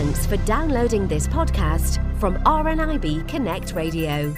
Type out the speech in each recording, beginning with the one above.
Thanks for downloading this podcast from RNIB Connect Radio.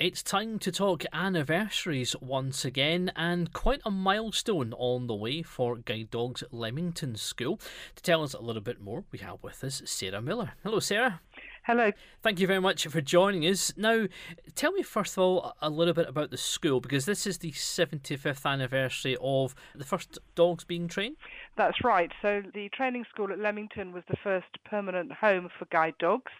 It's time to talk anniversaries once again, and quite a milestone on the way for Guide Dogs Leamington School. To tell us a little bit more, we have with us Sarah Miller. Hello, Sarah. Hello. Thank you very much for joining us. Now, tell me first of all a little bit about the school because this is the 75th anniversary of the first dogs being trained. That's right. So, the training school at Leamington was the first permanent home for guide dogs.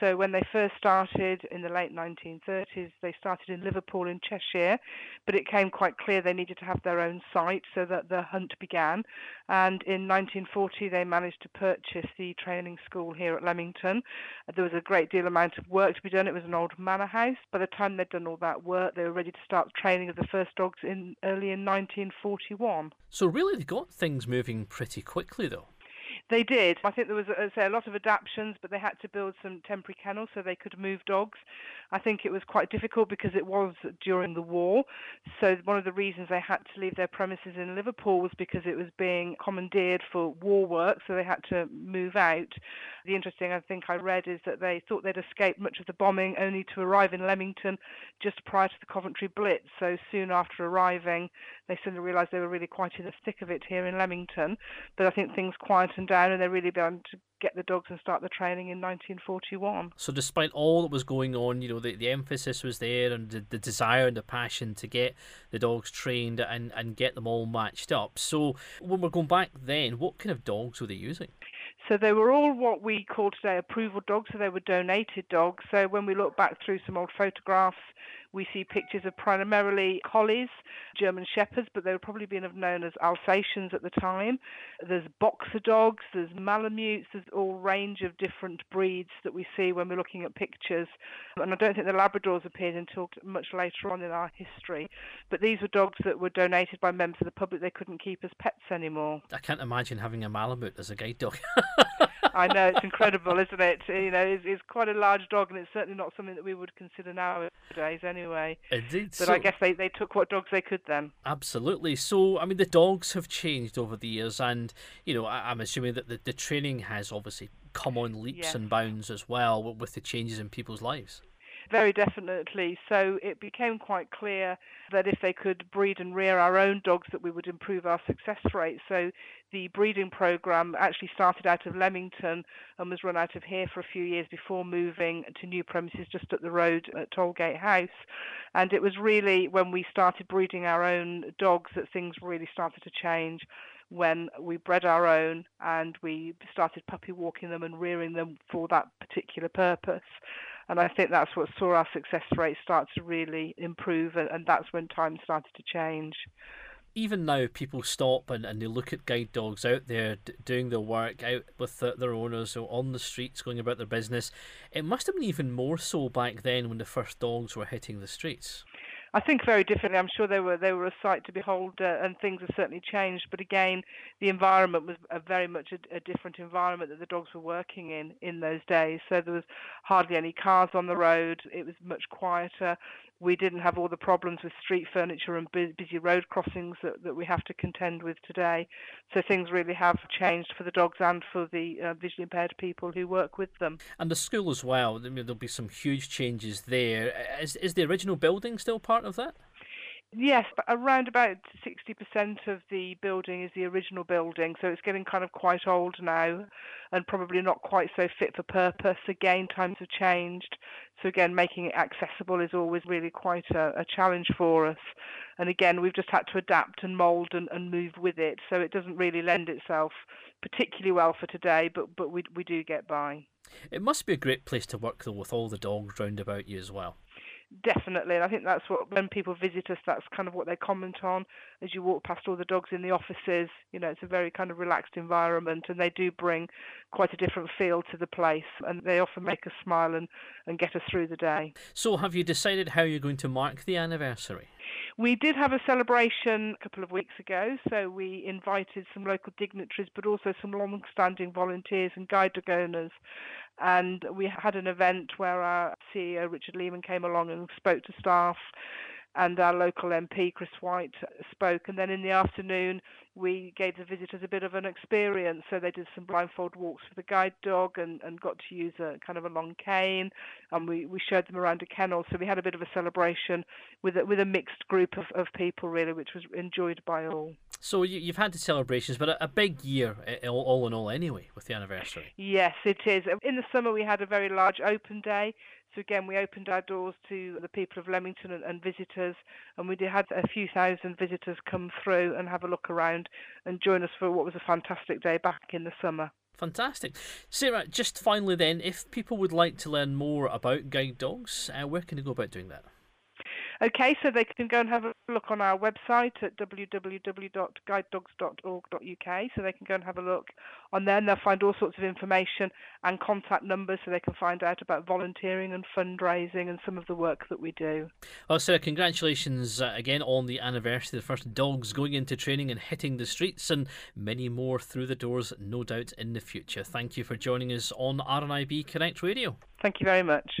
So when they first started in the late 1930s, they started in Liverpool in Cheshire, but it came quite clear they needed to have their own site so that the hunt began. And in 1940, they managed to purchase the training school here at Leamington. There was a great deal amount of work to be done. It was an old manor house. By the time they'd done all that work, they were ready to start training of the first dogs in early in 1941. So really, they got things moving pretty quickly, though. They did. I think there was, uh, say, a lot of adaptations, but they had to build some temporary kennels so they could move dogs. I think it was quite difficult because it was during the war. So one of the reasons they had to leave their premises in Liverpool was because it was being commandeered for war work, so they had to move out. The interesting, I think I read, is that they thought they'd escaped much of the bombing, only to arrive in Leamington just prior to the Coventry Blitz. So soon after arriving, they suddenly realised they were really quite in the thick of it here in Leamington. But I think things quietened down, and they really began to get the dogs and start the training in 1941. So, despite all that was going on, you know, the, the emphasis was there and the, the desire and the passion to get the dogs trained and, and get them all matched up. So, when we're going back then, what kind of dogs were they using? So they were all what we call today approval dogs, so they were donated dogs. So when we look back through some old photographs, we see pictures of primarily collies, German shepherds, but they would probably be known as Alsatians at the time. There's boxer dogs, there's Malamutes, there's all range of different breeds that we see when we're looking at pictures. And I don't think the Labradors appeared until much later on in our history. But these were dogs that were donated by members of the public they couldn't keep as pets anymore. I can't imagine having a Malamute as a guide dog. I know it's incredible, isn't it? You know, it's, it's, quite a large dog, and it's certainly not something that we would consider nowadays, anyway. Indeed. But so, I guess they, they took what dogs they could then. Absolutely. So, I mean, the dogs have changed over the years, and you know, I, am assuming that the, the training has obviously come on leaps and bounds as well with the changes in people's lives. Very definitely. So it became quite clear that if they could breed and rear our own dogs, that we would improve our success rate. So the breeding program actually started out of Leamington and was run out of here for a few years before moving to new premises just at the road at Tollgate House. And it was really when we started breeding our own dogs that things really started to change when we bred our own and we started puppy walking them and rearing them for that particular purpose. And I think that's what saw our success rate start to really improve, and, and that's when time started to change. Even now people stop and, and they look at guide dogs out there d- doing their work out with the, their owners or on the streets going about their business. It must have been even more so back then when the first dogs were hitting the streets I think very differently. I'm sure they were they were a sight to behold, uh, and things have certainly changed. But again, the environment was a very much a, a, different environment that the dogs were working in in those days. So there was hardly any cars on the road. It was much quieter. We didn't have all the problems with street furniture and busy road crossings that, that we have to contend with today. So things really have changed for the dogs and for the uh, visually impaired people who work with them. And the school as well. I mean, there'll be some huge changes there. Is is the original building still part? part of that? Yes, but around about 60% of the building is the original building, so it's getting kind of quite old now and probably not quite so fit for purpose. Again, times have changed, so again, making it accessible is always really quite a, a challenge for us. And again, we've just had to adapt and mould and, and move with it, so it doesn't really lend itself particularly well for today, but, but we, we do get by. It must be a great place to work, though, with all the dogs round about you as well. Definitely, and I think that's what when people visit us, that's kind of what they comment on as you walk past all the dogs in the offices. You know, it's a very kind of relaxed environment, and they do bring quite a different feel to the place, and they often make us smile and, and get us through the day. So, have you decided how you're going to mark the anniversary? We did have a celebration a couple of weeks ago, so we invited some local dignitaries, but also some long-standing volunteers and guide dog owners. And we had an event where our CEO Richard Leaman came along and spoke to staff and our local MP, Chris White, spoke. And then in the afternoon, we gave the visitors a bit of an experience. So they did some blindfold walks with a guide dog and, and got to use a kind of a long cane. And we, we showed them around a kennel. So we had a bit of a celebration with a, with a mixed group of, of people, really, which was enjoyed by all. So you, have had the celebrations, but a, big year all, all in all, anyway, with the anniversary. Yes, it is. In the summer, we had a very large open day. So again, we opened our doors to the people of Leamington and, and, visitors, and we did had a few thousand visitors come through and have a look around and join us for what was a fantastic day back in the summer. Fantastic. Sarah, just finally then, if people would like to learn more about guide dogs, uh, where can they go about doing that? Okay, so they can go and have a look on our website at www.guidedogs.org.uk. So they can go and have a look on there, and they'll find all sorts of information and contact numbers, so they can find out about volunteering and fundraising and some of the work that we do. Well, Sarah, congratulations uh, again on the anniversary. The first dogs going into training and hitting the streets, and many more through the doors, no doubt, in the future. Thank you for joining us on RNIB Connect Radio. Thank you very much.